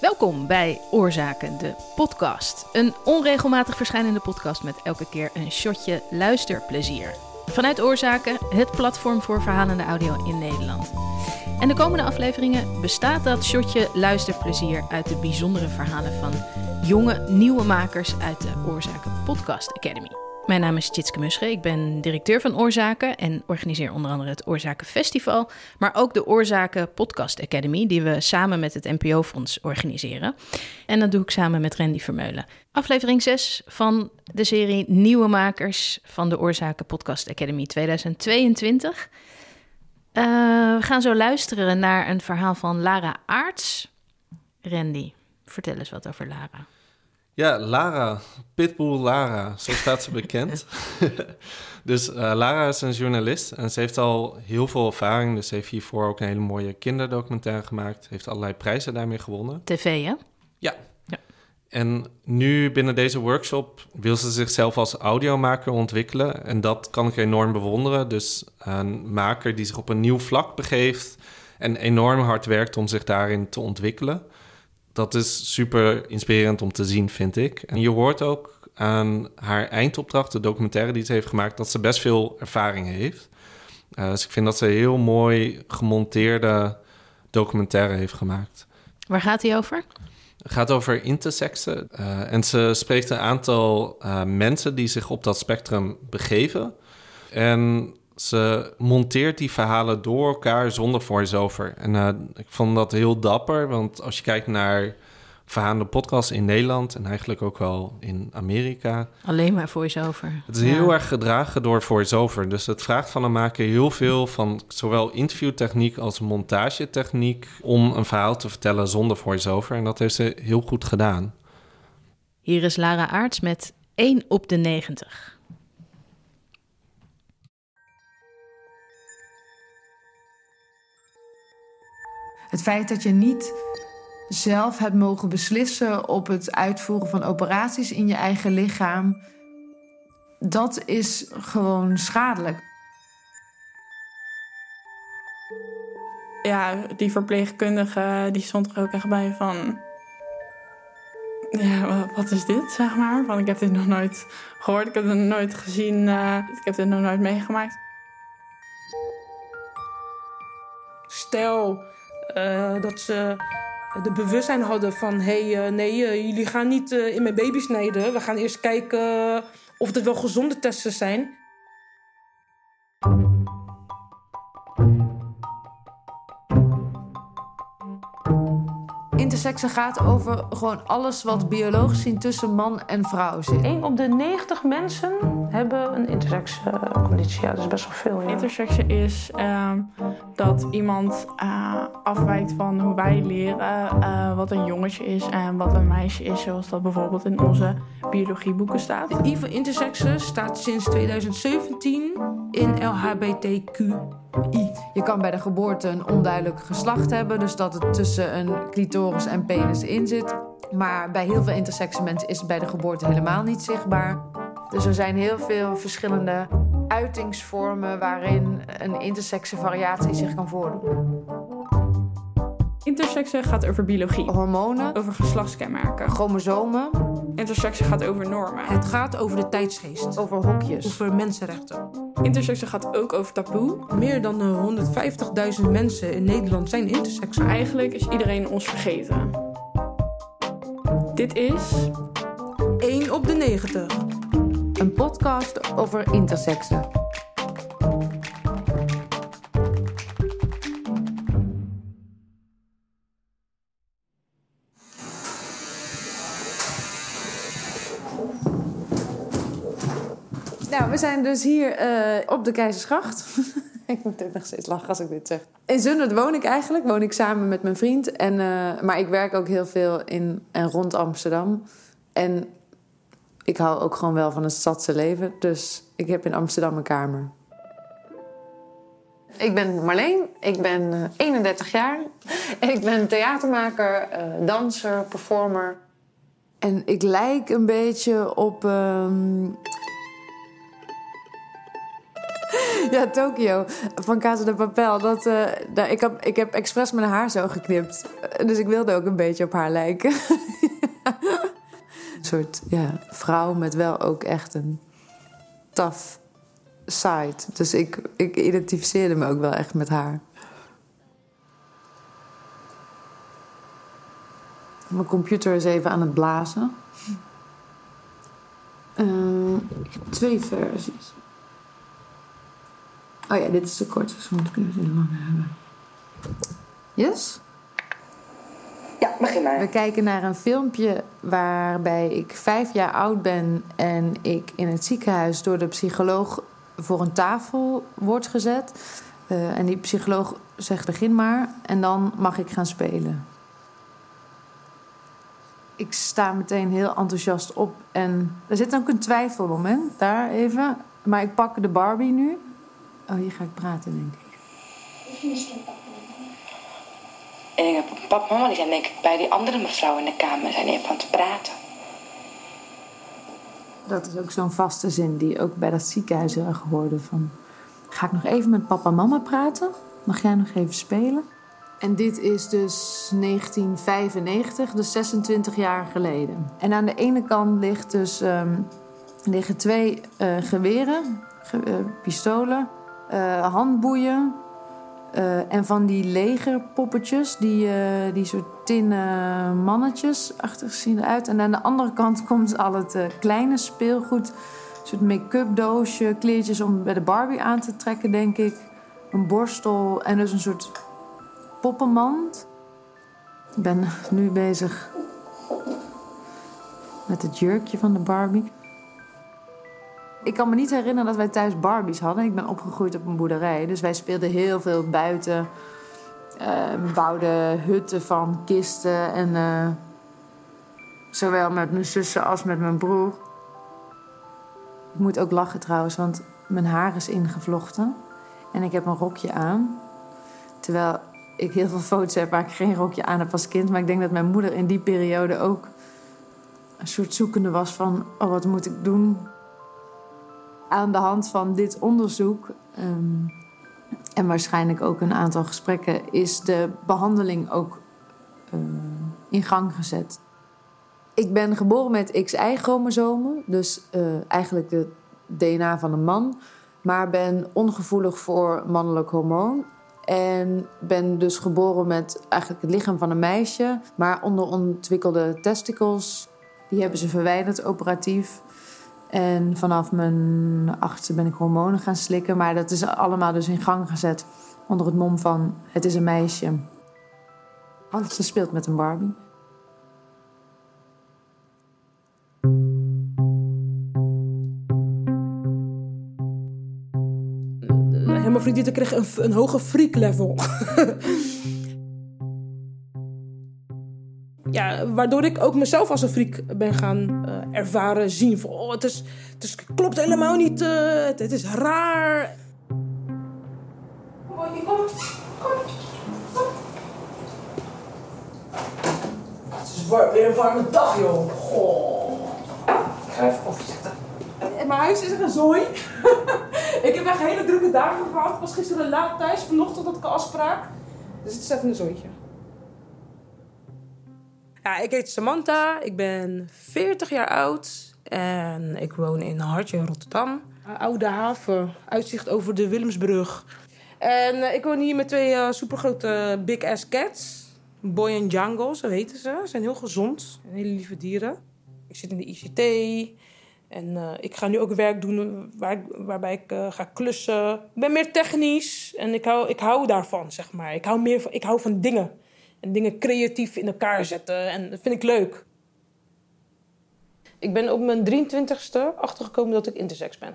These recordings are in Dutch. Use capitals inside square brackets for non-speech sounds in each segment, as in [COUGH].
Welkom bij Oorzaken, de podcast. Een onregelmatig verschijnende podcast met elke keer een shotje luisterplezier. Vanuit Oorzaken, het platform voor verhalende audio in Nederland. En de komende afleveringen bestaat dat shotje luisterplezier uit de bijzondere verhalen van jonge, nieuwe makers uit de Oorzaken Podcast Academy. Mijn naam is Tjitske Musche, ik ben directeur van Oorzaken en organiseer onder andere het Oorzaken Festival, maar ook de Oorzaken Podcast Academy, die we samen met het NPO-fonds organiseren. En dat doe ik samen met Randy Vermeulen. Aflevering 6 van de serie Nieuwe Makers van de Oorzaken Podcast Academy 2022. Uh, we gaan zo luisteren naar een verhaal van Lara Aarts. Randy, vertel eens wat over Lara. Ja, Lara, Pitbull Lara, zo staat ze bekend. [LAUGHS] dus uh, Lara is een journalist en ze heeft al heel veel ervaring. Dus ze heeft hiervoor ook een hele mooie kinderdocumentaire gemaakt. Heeft allerlei prijzen daarmee gewonnen. TV, hè? Ja. ja. En nu binnen deze workshop wil ze zichzelf als audiomaker ontwikkelen. En dat kan ik enorm bewonderen. Dus een maker die zich op een nieuw vlak begeeft en enorm hard werkt om zich daarin te ontwikkelen dat is super inspirerend om te zien, vind ik. En je hoort ook aan haar eindopdracht, de documentaire die ze heeft gemaakt, dat ze best veel ervaring heeft. Uh, dus ik vind dat ze een heel mooi gemonteerde documentaire heeft gemaakt. Waar gaat die over? Het gaat over intersexen. Uh, en ze spreekt een aantal uh, mensen die zich op dat spectrum begeven. En ze monteert die verhalen door elkaar zonder voice-over. En uh, ik vond dat heel dapper, want als je kijkt naar verhalende podcasts in Nederland en eigenlijk ook wel in Amerika. Alleen maar voice-over. Het is heel erg gedragen door voice-over. Dus het vraagt van een maker heel veel van zowel interviewtechniek als montagetechniek om een verhaal te vertellen zonder voice-over. En dat heeft ze heel goed gedaan. Hier is Lara Aarts met 1 op de 90. Het feit dat je niet zelf hebt mogen beslissen op het uitvoeren van operaties in je eigen lichaam, dat is gewoon schadelijk. Ja, die verpleegkundige die stond er ook echt bij van. Ja, wat is dit, zeg maar? Want ik heb dit nog nooit gehoord, ik heb het nog nooit gezien, uh, ik heb dit nog nooit meegemaakt. Stel, uh, dat ze de bewustzijn hadden van... hé, hey, uh, nee, uh, jullie gaan niet in mijn baby snijden. We gaan eerst kijken of het wel gezonde testen zijn. Interseksen gaat over gewoon alles wat biologisch zien tussen man en vrouw zit. 1 op de 90 mensen hebben een intersexconditie. Ja, dat is best wel veel. Ja. Interseksen is uh, dat iemand uh, afwijkt van hoe wij leren uh, wat een jongetje is en wat een meisje is, zoals dat bijvoorbeeld in onze biologieboeken staat. I van interseksen staat sinds 2017 in LHBTQ. Je kan bij de geboorte een onduidelijk geslacht hebben, dus dat het tussen een clitoris en penis in zit. Maar bij heel veel intersexe mensen is het bij de geboorte helemaal niet zichtbaar. Dus er zijn heel veel verschillende uitingsvormen waarin een intersexe variatie zich kan voordoen. Interseksen gaat over biologie. Hormonen. Over geslachtskenmerken. Chromosomen. Interseksen gaat over normen. Het gaat over de tijdsgeest. Over hokjes. Over mensenrechten. Interseksen gaat ook over taboe. Meer dan 150.000 mensen in Nederland zijn intersex. Eigenlijk is iedereen ons vergeten. Dit is... 1 op de 90. Een podcast over interseksen. Nou, we zijn dus hier uh, op de Keizersgracht. [LAUGHS] ik moet ook nog steeds lachen als ik dit zeg. In Zundert woon ik eigenlijk. Woon ik samen met mijn vriend. En, uh, maar ik werk ook heel veel in en rond Amsterdam. En ik hou ook gewoon wel van het stadse leven. Dus ik heb in Amsterdam een kamer. Ik ben Marleen, ik ben uh, 31 jaar. En ik ben theatermaker, uh, danser, performer. En ik lijk een beetje op. Um... [LAUGHS] Ja, Tokio van Casa de Papel. Dat, eh, daar, ik, heb, ik heb expres mijn haar zo geknipt. Eh, Dus ik wilde ook een beetje op haar lijken. [LAUGHS] soort ja, vrouw met wel ook echt een tough side. Dus ik, ik identificeerde me ook wel echt met haar. Mijn computer is even aan het blazen. Eh, ik heb twee versies. Oh ja, dit is de korte, dus moet ik even een lange hebben. Yes? Ja, begin maar. We kijken naar een filmpje waarbij ik vijf jaar oud ben en ik in het ziekenhuis door de psycholoog voor een tafel word gezet. Eh, en die psycholoog zegt begin maar en dan mag ik gaan spelen. Ik sta meteen heel enthousiast op en er zit ook een twijfelmoment daar even. Maar ik pak de Barbie nu. Oh, hier ga ik praten, denk ik. Ik een pap mama, die zijn denk ik bij die andere mevrouw in de kamer zijn even aan het praten. Dat is ook zo'n vaste zin die ook bij dat ziekenhuis heel erg hoorde. Van, ga ik nog even met papa en mama praten? Mag jij nog even spelen? En dit is dus 1995, dus 26 jaar geleden. En aan de ene kant ligt dus, ehm, liggen twee eh, geweren, ge- eh, pistolen, eh, handboeien... eh, en van die legerpoppetjes, die, eh, die soort tinnen mannetjes achter zien eruit. En aan de andere kant [LAUGHS] komt al het eh, kleine speelgoed. Een soort make-up doosje, kleertjes om bij de Barbie aan te trekken, denk ik. Een borstel en dus een soort poppenmand. Ik ben [LAUGHS] nu bezig met het jurkje van de Barbie. Ik kan me niet herinneren dat wij thuis Barbies hadden. Ik ben opgegroeid op een boerderij, dus wij speelden heel veel buiten. Eh, bouwden hutten van kisten en eh, zowel met mijn zussen als met mijn broer. Ik moet ook lachen trouwens, want mijn haar is ingevlochten en ik heb een rokje aan. Terwijl ik heel veel foto's heb waar ik geen rokje aan heb als kind. Maar ik denk dat mijn moeder in die periode ook een soort zoekende was van... oh, wat moet ik doen? Aan de hand van dit onderzoek... ehm, en waarschijnlijk ook een aantal gesprekken... is de behandeling ook eh, in gang gezet. Ik ben geboren met XY-chromosomen. Dus eh, eigenlijk de DNA van een man. Maar ben ongevoelig voor mannelijk hormoon. En ben dus geboren met eigenlijk het lichaam van een meisje, maar onderontwikkelde testicles. Die hebben ze verwijderd operatief. En vanaf mijn achtste ben ik hormonen gaan slikken. Maar dat is allemaal dus in gang gezet onder het mom van het is een meisje. Want ze speelt met een Barbie. Hermafrodieten kregen een, een hoge freak level. [LAUGHS] ja, waardoor ik ook mezelf als een freak ben gaan eh, ervaren, zien. Van, oh, het, is, het is, klopt helemaal niet, eh, het, het is raar. Komt. Kom. Kom. Het is weer een warme dag, joh. Goh. Ik ga even koffie zetten. En mijn huis is er een zooi. [LAUGHS] ik heb echt hele drukke dagen gehad. Ik was gisteren laat thuis. Vanochtend had ik een afspraak. Dus het is even een zooitje. Ja, ik heet Samantha. Ik ben 40 jaar oud. En ik woon in Hartje, Rotterdam. Oude haven. Uitzicht over de Willemsbrug. En eh, ik woon hier met twee eh, supergrote big ass cats. Boy en Django, zo heten ze. Ze zijn heel gezond. En hele lieve dieren. Ik zit in de ICT. En eh, ik ga nu ook werk doen waar, waarbij ik eh, ga klussen. Ik ben meer technisch en ik hou, ik hou daarvan, zeg maar. Ik hou, meer ik hou van dingen. En dingen creatief in elkaar zetten. En dat vind ik leuk. Ik ben op mijn 23ste achtergekomen dat ik intersex ben.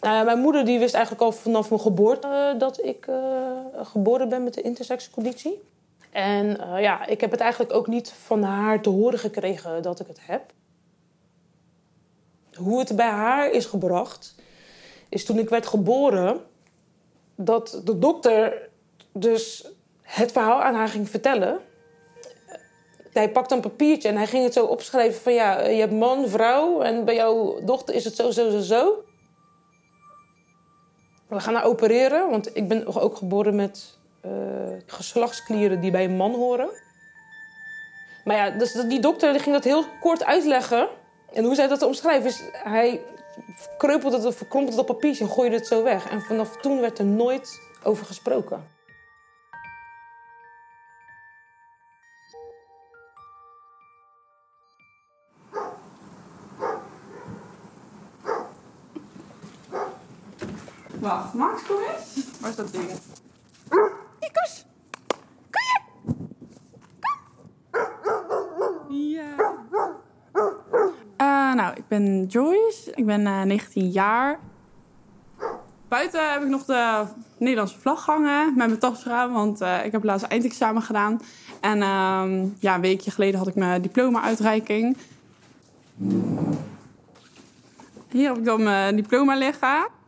Nou mijn moeder die wist eigenlijk al vanaf mijn geboorte eh, dat ik eh, geboren ben met de intersexconditie. En eh, ja, ik heb het eigenlijk ook niet van haar te horen gekregen dat ik het heb. Hoe het bij haar is gebracht, is toen ik werd geboren, dat de dokter dus het verhaal aan haar ging vertellen. Hij pakte een papiertje en hij ging het zo opschrijven van ja, je hebt man, vrouw en bij jouw dochter is het zo, zo, zo, zo. We gaan haar opereren, want ik ben ook geboren met uh, geslachtsklieren die bij een man horen. Maar ja, dus die dokter ging dat heel kort uitleggen. En hoe zij dat omschrijven is, hij kreupelde het, verkrompelde dat papiertje en gooide het zo weg. En vanaf toen werd er nooit over gesproken. Wacht, Max, kom eens. Waar is dat ding? Ikus! Kom je? Kom! Ja. Uh, nou, ik ben Joyce. Ik ben uh, eh, 19 jaar. Buiten heb ik nog de Nederlandse vlag hangen met mijn tas eraan, want uh, ik heb laatst eindexamen gedaan. En uh, ja, een weekje geleden had ik mijn diploma-uitreiking. Hier heb ik dan mijn diploma liggen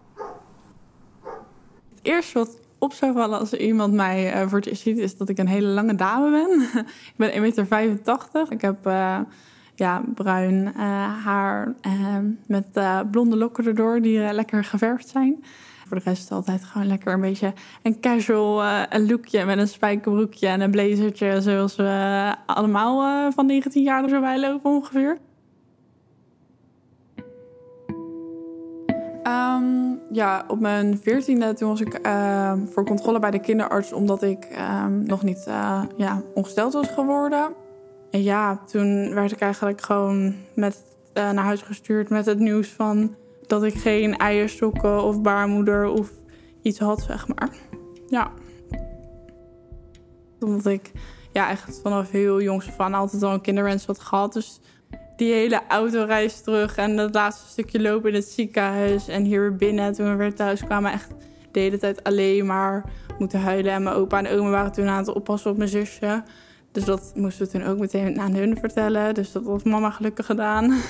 eerste wat op zou vallen als er iemand mij uh, voor het eerst ziet, is dat ik een hele lange dame ben. [LAUGHS] ik ben 1,85 meter. Ik heb uh, ja, bruin uh, haar met blonde lokken erdoor die lekker geverfd zijn. Voor de rest altijd gewoon lekker een beetje een casual lookje met een spijkerbroekje en een blazertje. Zoals we allemaal van 19 jaar zo bij lopen ongeveer. Um, ja, op mijn veertiende toen was ik uh, voor controle bij de kinderarts... omdat ik uh, nog niet uh, ja, ongesteld was geworden. En ja, toen werd ik eigenlijk gewoon met, eh, naar huis gestuurd met het nieuws van... dat ik geen eierstokken of baarmoeder of iets had, zeg maar. Ja. Omdat ik ja, echt vanaf heel jongs af aan altijd al een kinderwens had gehad. Dus die hele autoreis terug en dat laatste stukje lopen in het ziekenhuis en hier weer binnen. Toen we weer thuis kwamen, echt de hele tijd alleen maar moeten huilen. En mijn opa en oma waren toen aan het oppassen op mijn zusje. Dus dat moesten we toen ook meteen aan hun vertellen. Dus dat had mama gelukkig gedaan. [LAUGHS]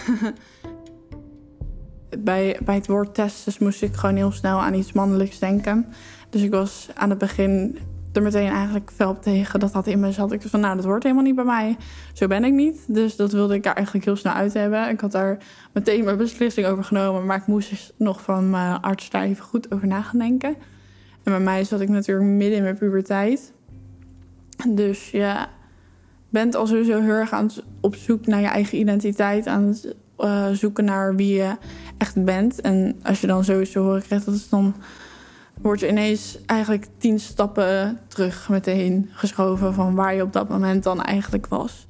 bij, bij het woord testes moest ik gewoon heel snel aan iets mannelijks denken. Dus ik was aan het begin er meteen eigenlijk fel op tegen dat dat in me zat. Ik van, nou, dat hoort helemaal niet bij mij. Zo ben ik niet. Dus dat wilde ik daar eigenlijk heel snel uit hebben. Ik had daar meteen mijn beslissing over genomen. Maar ik moest dus nog van mijn arts daar even goed over na gaan denken. En bij mij zat ik natuurlijk midden in mijn puberteit. Dus je bent al sowieso heel erg aan op zoek naar je eigen identiteit. Aan het uh, zoeken naar wie je echt bent. En als je dan sowieso horen krijgt, dat is dan wordt je ineens eigenlijk tien stappen terug meteen geschoven van waar je op dat moment dan eigenlijk was.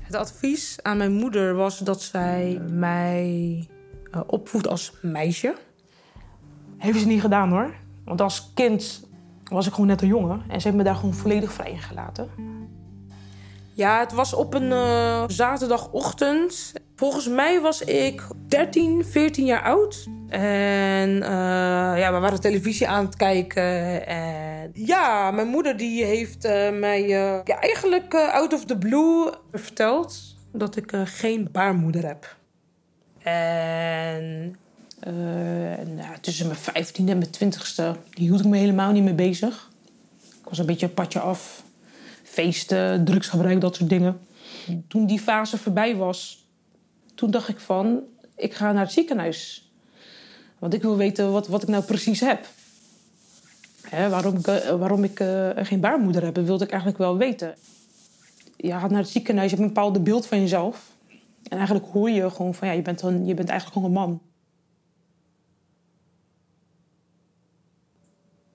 Het advies aan mijn moeder was dat zij mij uh, opvoedt als meisje. Heeft ze niet gedaan hoor. Want als kind was ik gewoon net een jongen en ze heeft me daar gewoon volledig vrij in gelaten. Ja, het was op een uh, zaterdagochtend. Volgens mij was ik 13, 14 jaar oud. En uh, ja, we waren televisie aan het kijken. En ja, mijn moeder die heeft uh, mij eigenlijk out of the blue verteld dat ik geen baarmoeder heb. En nou, tussen mijn 15e en mijn 20e hield ik me helemaal niet mee bezig. Ik was een beetje een padje af feesten, drugsgebruik, dat soort dingen. Toen die fase voorbij was, toen dacht ik van, ik ga naar het ziekenhuis. Want ik wil weten wat, wat ik nou precies heb. Hè, waarom ik, eh, waarom ik uh, geen baarmoeder heb, wilde ik eigenlijk wel weten. Je gaat naar het ziekenhuis, je hebt een bepaald beeld van jezelf. En eigenlijk hoor je gewoon van, ja, je bent, dan, je bent eigenlijk gewoon een man.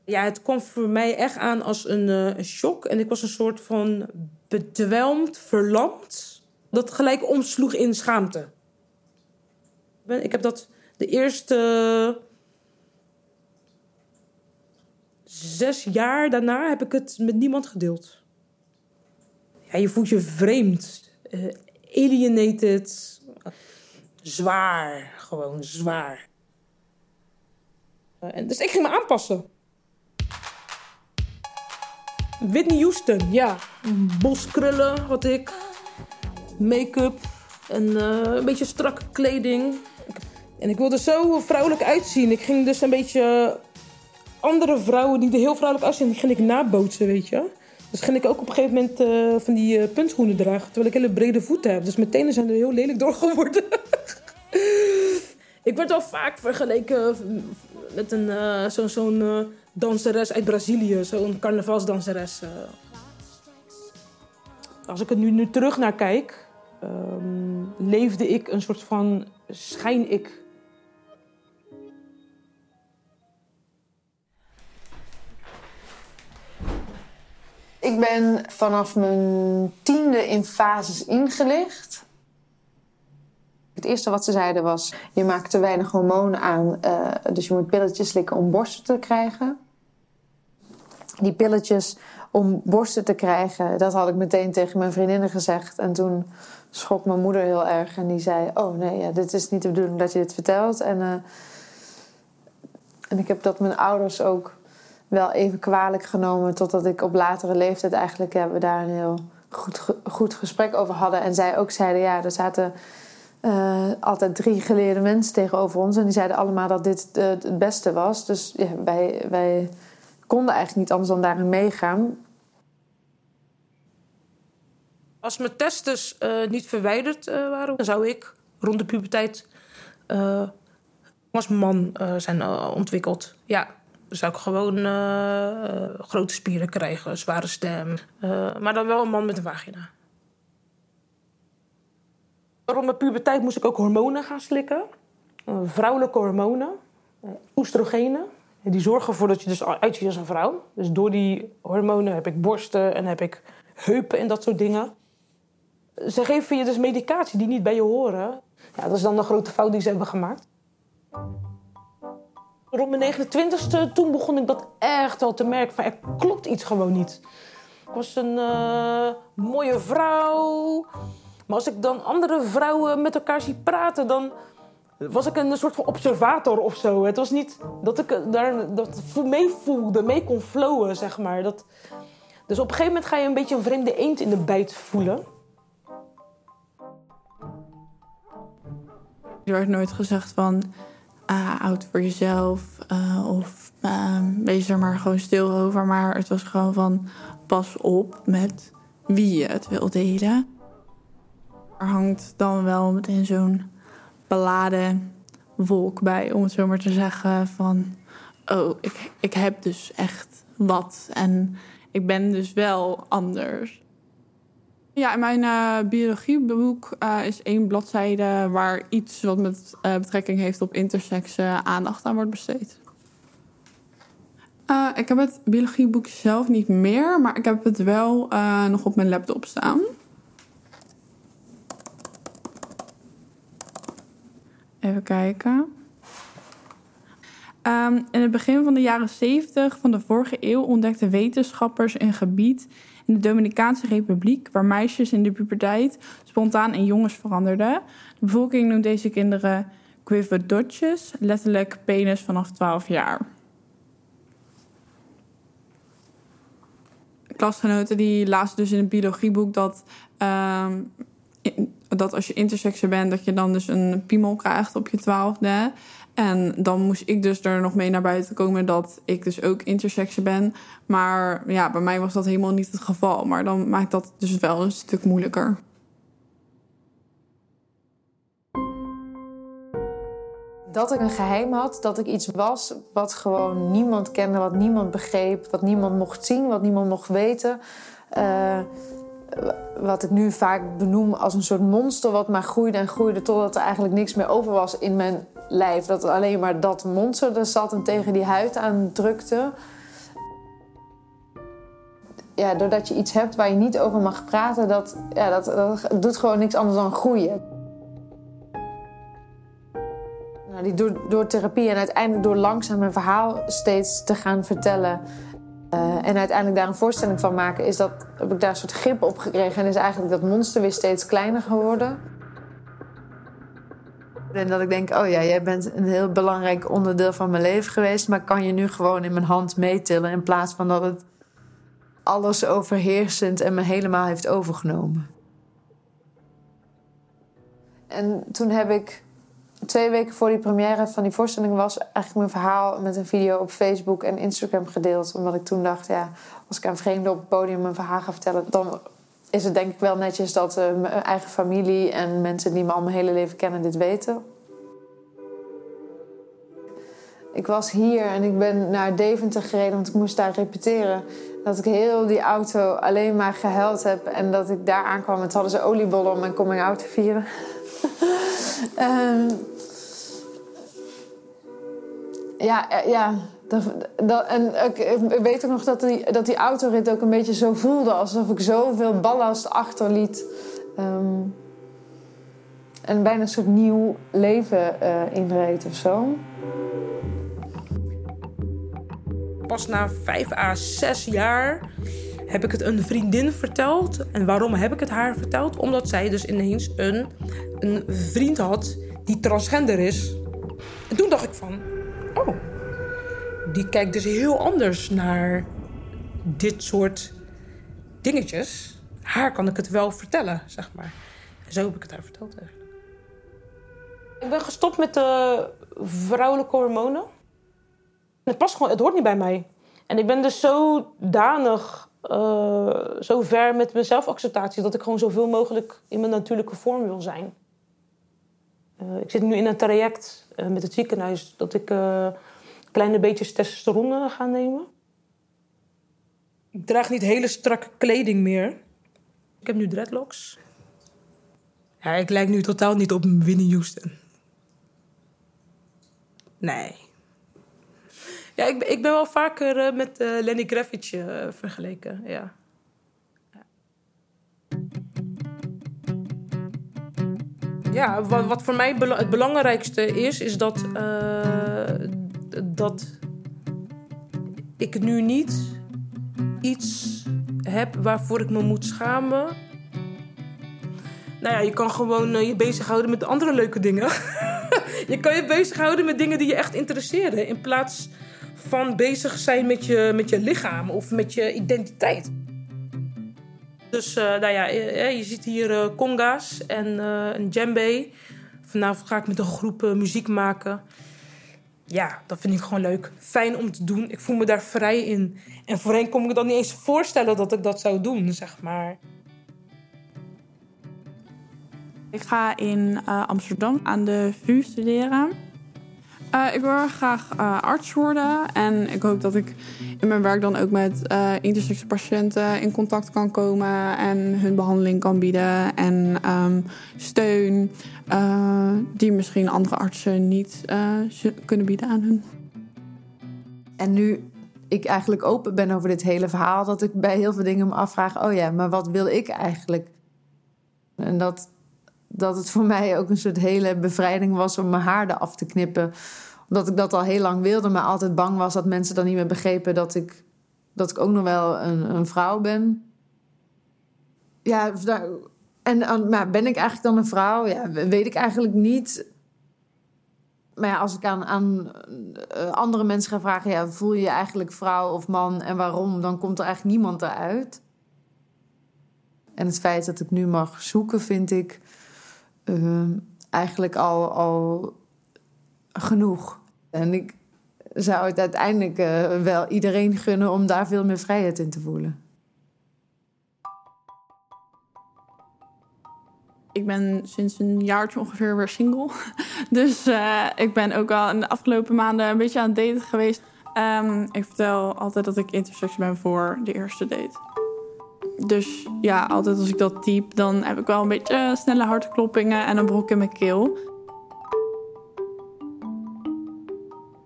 Ja, het kwam voor mij echt aan als een, uh, een shock. En ik was een soort van bedwelmd, verlamd. Dat gelijk omsloeg in schaamte. Ik heb dat de eerste zes jaar daarna heb ik het met niemand gedeeld. Ja, je voelt je vreemd, uh, alienated, zwaar, gewoon zwaar. En dus ik ging me aanpassen. Whitney Houston, ja. Boskrullen had ik. Make-up. En uh, een beetje strakke kleding. En ik wilde zo vrouwelijk uitzien. Ik ging dus een beetje andere vrouwen die er heel vrouwelijk uitzien, die ging ik nabootsen, weet je. Dus ging ik ook op een gegeven moment uh, van die uh, puntschoenen dragen. Terwijl ik hele brede voeten heb. Dus mijn tenen zijn er heel lelijk door geworden. [LAUGHS] Ik werd al vaak vergeleken met een, uh, zo'n uh, danseres uit Brazilië, zo'n carnavalsdanseres. Uh. Als ik er nu, nu terug naar kijk, um, leefde ik een soort van schijn-ik. Ik ben vanaf mijn tiende in fases ingelicht. Het eerste wat ze zeiden was: je maakt te weinig hormonen aan, uh, dus je moet pilletjes slikken om borsten te krijgen. Die pilletjes om borsten te krijgen, dat had ik meteen tegen mijn vriendinnen gezegd. En toen schrok mijn moeder heel erg en die zei: Oh nee, ja, dit is niet de bedoeling dat je dit vertelt. En, uh, en ik heb dat mijn ouders ook wel even kwalijk genomen, totdat ik op latere leeftijd eigenlijk ja, we daar een heel goed, goed gesprek over hadden. En zij ook zeiden: Ja, er zaten uh, altijd drie geleerde mensen tegenover ons. En die zeiden allemaal dat dit uh, het beste was. Dus ja, wij, wij konden eigenlijk niet anders dan daarin meegaan. Als mijn testes uh, niet verwijderd waren, dan zou ik rond de puberteit als man zijn ontwikkeld. Ja, dan zou ik gewoon grote spieren krijgen, zware stem. maar dan wel een man met een vagina. Rond mijn puberteit moest ik ook hormonen gaan slikken. Uh, vrouwelijke hormonen. Uh, oestrogenen. Die zorgen ervoor dat je dus uitziet als een vrouw. Dus door die hormonen heb ik borsten en heb ik heupen en dat soort dingen. Ze geven je dus medicatie die niet bij je horen. Ja, dat is dan de grote fout die ze hebben gemaakt. Rond mijn 29ste, toen begon ik dat echt wel te merken van er klopt iets gewoon niet. Ik was een mooie vrouw. Maar als ik dan andere vrouwen met elkaar zie praten, dan was ik een soort van observator of zo. Het was niet dat ik daar dat mee voelde, mee kon flowen, zeg maar. Dat, dus op een gegeven moment ga je een beetje een vreemde eend in de bijt voelen. Er werd nooit gezegd van uh, oud voor jezelf uh, of uh, wees er maar gewoon stil over. Maar het was gewoon van pas op met wie je het wil delen. Er hangt dan wel meteen zo'n beladen wolk bij, om het zo maar te zeggen. Van, oh, ik, ik heb dus echt wat. En ik ben dus wel anders. Ja, in mijn uh, biologieboek uh, is één bladzijde waar iets wat met uh, betrekking heeft op intersex aandacht aan wordt besteed. ik heb het biologieboek zelf niet meer, maar ik heb het wel nog op mijn laptop staan. Even kijken. Um, in het begin van de jaren 70 van de vorige eeuw ontdekten wetenschappers een gebied in de Dominicaanse Republiek waar meisjes in de puberteit spontaan in jongens veranderden. De bevolking noemt deze kinderen quivedotjes, letterlijk penis vanaf 12 jaar. Klasgenoten die lazen dus in het biologieboek dat um, dat als je intersekser bent, dat je dan dus een piemel krijgt op je twaalfde. En dan moest ik dus er nog mee naar buiten komen dat ik dus ook intersekser ben. Maar ja, bij mij was dat helemaal niet het geval. Maar dan maakt dat dus wel een stuk moeilijker. Dat ik een geheim had, dat ik iets was wat gewoon niemand kende, wat niemand begreep, wat niemand mocht zien, wat niemand mocht weten. Uh, wat ik nu vaak benoem als een soort monster wat maar groeide en groeide totdat er eigenlijk niks meer over was in mijn lijf. Dat alleen maar dat monster er zat en tegen die huid aan drukte. Ja, doordat je iets hebt waar je niet over mag praten, dat, ja, dat, dat doet gewoon niks anders dan groeien. Nou, die door, door therapie en uiteindelijk door langzaam mijn verhaal steeds te gaan vertellen uh, en uiteindelijk daar een voorstelling van maken, is dat, heb ik daar een soort grip op gekregen. En is eigenlijk dat monster weer steeds kleiner geworden. En dat ik denk, oh ja, jij bent een heel belangrijk onderdeel van mijn leven geweest, maar kan je nu gewoon in mijn hand meetillen in plaats van dat het alles overheersend en me helemaal heeft overgenomen. En toen heb ik twee weken voor die première van die voorstelling was eigenlijk mijn verhaal met een video op Facebook en Instagram gedeeld. Omdat ik toen dacht, ja, als ik aan vreemden op het podium mijn verhaal ga vertellen, dan is het denk ik wel netjes dat uh, mijn eigen familie en mensen die me al mijn hele leven kennen dit weten. Ik was hier en ik ben naar Deventer gereden, want ik moest daar repeteren. Dat ik heel die auto alleen maar gehuild heb. En dat ik daar aankwam en toen hadden ze oliebollen om mijn coming out te vieren. [LAUGHS] Ehm, ja, eh, ja. Dat, dat, en ik, weet ook nog dat die, dat die autorit ook een beetje zo voelde. Alsof ik zoveel ballast achterliet. Ehm, en bijna een soort nieuw leven uh, inreed of zo. Pas na vijf à zes jaar heb ik het een vriendin verteld. En waarom heb ik het haar verteld? Omdat zij dus ineens een, een vriend had die transgender is. En toen dacht ik van, oh, die kijkt dus heel anders naar dit soort dingetjes. Haar kan ik het wel vertellen, zeg maar. En zo heb ik het haar verteld eigenlijk. Ik ben gestopt met de vrouwelijke hormonen. Het past gewoon, het hoort niet bij mij. En ik ben dus zodanig, uh, zo ver met mijn zelfacceptatie... dat ik gewoon zoveel mogelijk in mijn natuurlijke vorm wil zijn. Uh, ik zit nu in een traject uh, met het ziekenhuis... dat ik kleine beetjes testosteron ga nemen. Ik draag niet hele strakke kleding meer. Ik heb nu dreadlocks. Ja, ik lijk nu totaal niet op Winnie Houston. Nee. Ja, ik, ik ben wel vaker uh, met uh, Lenny Kravitz uh, vergeleken, ja. Ja, wat, wat voor mij het belangrijkste is, is dat, dat ik nu niet iets heb waarvoor ik me moet schamen. Nou ja, je kan gewoon je bezighouden met andere leuke dingen. [LAUGHS] je kan je bezighouden met dingen die je echt interesseren. In plaats van bezig zijn met je, met je lichaam of met je identiteit. Dus uh, nou ja, je, je ziet hier conga's en een djembe. Vanavond ga ik met een groep muziek maken. Ja, dat vind ik gewoon leuk. Fijn om te doen. Ik voel me daar vrij in. En voorheen kon ik me dan niet eens voorstellen dat ik dat zou doen, zeg maar. Ik ga in Amsterdam aan de VU studeren. Uh, ik wil graag uh, arts worden en ik hoop dat ik in mijn werk dan ook met intersexe patiënten in contact kan komen en hun behandeling kan bieden en um, steun die misschien andere artsen niet kunnen bieden aan hun. En nu ik eigenlijk open ben over dit hele verhaal, dat ik bij heel veel dingen me afvraag: oh ja, maar wat wil ik eigenlijk? En dat dat het voor mij ook een soort hele bevrijding was om mijn haar eraf te knippen. Omdat ik dat al heel lang wilde, maar altijd bang was dat mensen dan niet meer begrepen dat ik, dat ik ook nog wel een, een vrouw ben. Ja, en maar ben ik eigenlijk dan een vrouw? Ja, weet ik eigenlijk niet. Maar ja, als ik aan, aan eh, andere mensen ga vragen, ja, voel je je eigenlijk vrouw of man en waarom, dan komt er eigenlijk niemand eruit. En het feit dat ik nu mag zoeken, vind ik uh, eigenlijk al, al genoeg. En ik zou het uiteindelijk uh, wel iedereen gunnen om daar veel meer vrijheid in te voelen. Ik ben sinds een jaartje ongeveer weer single. [LAUGHS] Dus uh, ik ben ook al in de afgelopen maanden een beetje aan het daten geweest. Um, ik vertel altijd dat ik intersex ben voor de eerste date. Dus ja, altijd als ik dat type, dan heb ik wel een beetje snelle hartkloppingen en een brok in mijn keel.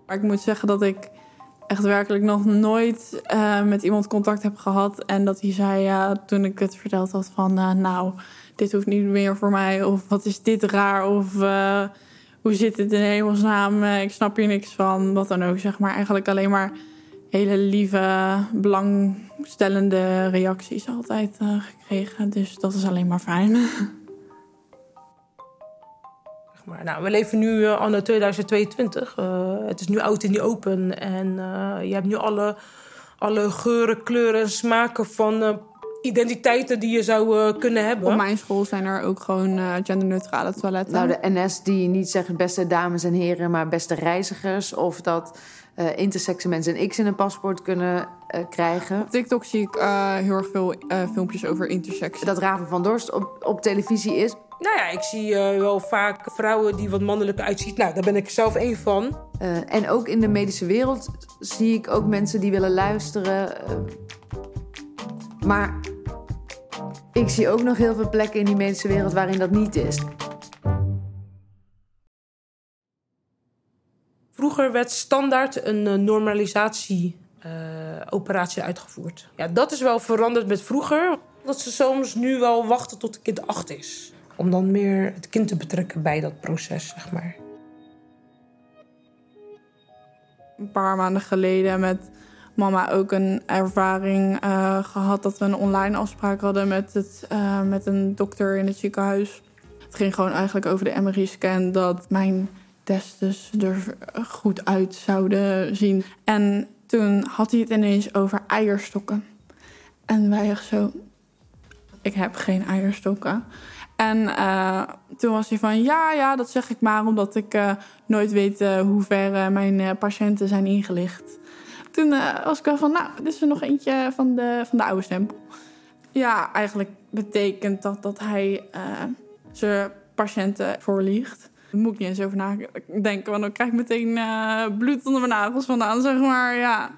Maar ik moet zeggen dat ik echt werkelijk nog nooit uh, met iemand contact heb gehad. En dat hij zei, ja, toen ik het verteld had van... Uh, nou, dit hoeft niet meer voor mij. Of wat is dit raar? Of hoe zit het in hemelsnaam? ik snap hier niks van. Wat dan ook, zeg maar. Eigenlijk alleen maar hele lieve, belangstellende reacties altijd uh, gekregen. Dus dat is alleen maar fijn. [LAUGHS] Maar, nou, we leven nu uh, anno 2022. Uh, het is nu oud in die open. En je hebt nu alle, alle geuren, kleuren en smaken van identiteiten die je zou kunnen hebben. Op mijn school zijn er ook gewoon genderneutrale toiletten. Nou, de NS die niet zegt beste dames en heren, maar beste reizigers. Of dat uh, intersexe mensen een X in een paspoort kunnen uh, krijgen. Op TikTok zie ik uh, heel erg veel filmpjes over intersex. Dat Raven van Dorst op, op televisie is. Nou ja, ik zie uh, wel vaak vrouwen die wat mannelijker uitzien. Nou, daar ben ik zelf één van. Uh, en ook in de medische wereld zie ik ook mensen die willen luisteren. Uh, maar ik zie ook nog heel veel plekken in die medische wereld waarin dat niet is. Vroeger werd standaard een normalisatieoperatie uitgevoerd. Ja, dat is wel veranderd met vroeger. Dat ze soms nu wel wachten tot het kind acht is. Om dan meer het kind te betrekken bij dat proces, zeg maar. Een paar maanden geleden met mama ook een ervaring uh, gehad dat we een online afspraak hadden met, het, met een dokter in het ziekenhuis. Het ging gewoon eigenlijk over de MRI-scan dat mijn testes er goed uit zouden zien. En toen had hij het ineens over eierstokken. En wij echt zo, ik heb geen eierstokken. En uh, toen was hij van, ja, ja, dat zeg ik maar omdat ik uh, nooit weet uh, hoe ver mijn patiënten zijn ingelicht. Toen was ik wel van, nou, dit is er nog eentje van de, van de oude stempel. Ja, eigenlijk betekent dat dat hij zijn patiënten voorliegt. Daar moet ik niet eens over nadenken, want dan krijg ik meteen bloed onder mijn nagels vandaan, zeg maar. Ja,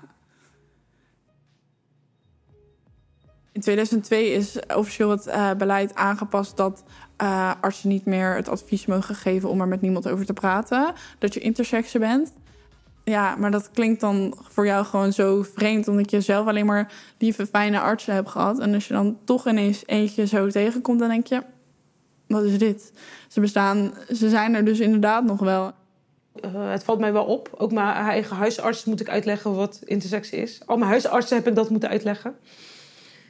In 2002 is officieel het uh, beleid aangepast dat uh, artsen niet meer het advies mogen geven om er met niemand over te praten. Dat je intersexe bent. Ja, maar dat klinkt dan voor jou gewoon zo vreemd, omdat je zelf alleen maar lieve, fijne artsen hebt gehad. En als je dan toch ineens eentje zo tegenkomt, dan denk je: wat is dit? Ze bestaan, ze zijn er dus inderdaad nog wel. Uh, het valt mij wel op. Ook mijn eigen huisarts moet ik uitleggen wat intersex is. Al mijn huisartsen heb ik dat moeten uitleggen.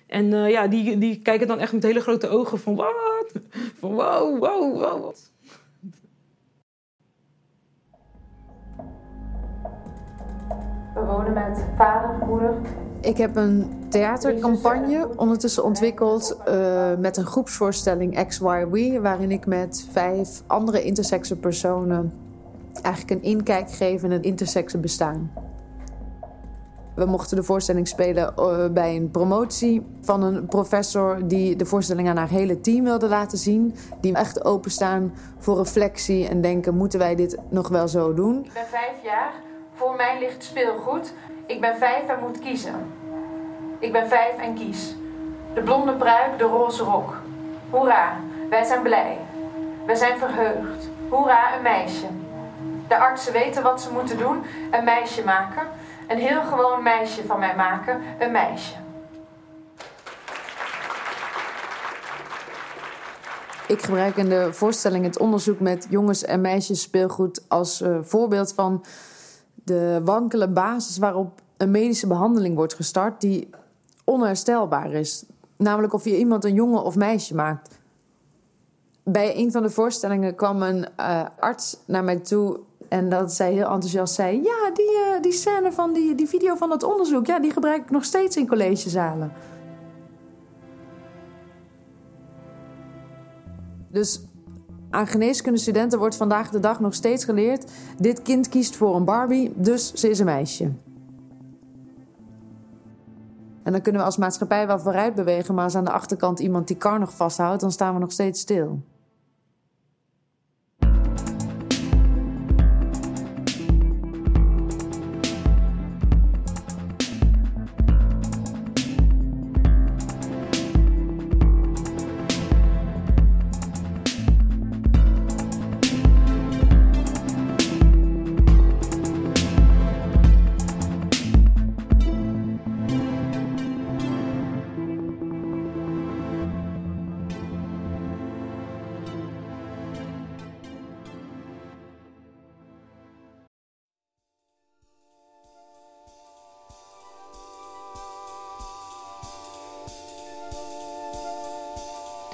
En uh, ja, die, die kijken dan echt met hele grote ogen van wat? Van wow, wow, wow. We wonen met vader, moeder. Ik heb een theatercampagne ondertussen ontwikkeld uh, met een groepsvoorstelling XYW, waarin ik met vijf andere intersexe personen eigenlijk een inkijk geef in het intersexe bestaan. We mochten de voorstelling spelen uh, bij een promotie van een professor die de voorstelling aan haar hele team wilde laten zien. Die echt openstaan voor reflectie en denken: moeten wij dit nog wel zo doen? Ik ben vijf jaar. Voor mij ligt speelgoed. Ik ben vijf en moet kiezen. Ik ben vijf en kies. De blonde pruik, de roze rok. Hoera, wij zijn blij. Wij zijn verheugd. Hoera, een meisje. De artsen weten wat ze moeten doen: een meisje maken. Een heel gewoon meisje van mij maken, een meisje. Ik gebruik in de voorstelling het onderzoek met jongens en meisjes speelgoed als uh, voorbeeld van de wankele basis waarop een medische behandeling wordt gestart die onherstelbaar is. Namelijk of je iemand een jongen of meisje maakt. Bij een van de voorstellingen kwam een uh, arts naar mij toe en dat zij heel enthousiast zei: Ja, die, uh, die scène van die, die video van het onderzoek, ja, die gebruik ik nog steeds in collegezalen. Dus aan geneeskundestudenten wordt vandaag de dag nog steeds geleerd: dit kind kiest voor een Barbie, dus ze is een meisje. En dan kunnen we als maatschappij wel vooruit bewegen, maar als aan de achterkant iemand die kar nog vasthoudt, dan staan we nog steeds stil.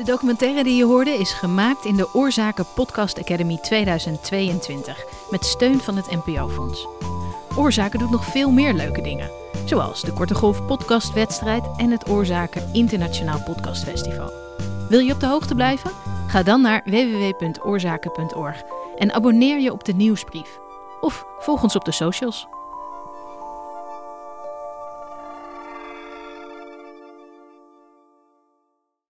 De documentaire die je hoorde is gemaakt in de Oorzaken Podcast Academy 2022 met steun van het NPO-fonds. Oorzaken doet nog veel meer leuke dingen, zoals de Korte Golf Podcastwedstrijd en het Oorzaken Internationaal Podcastfestival. Wil je op de hoogte blijven? Ga dan naar www.oorzaken.org en abonneer je op de nieuwsbrief. Of volg ons op de socials.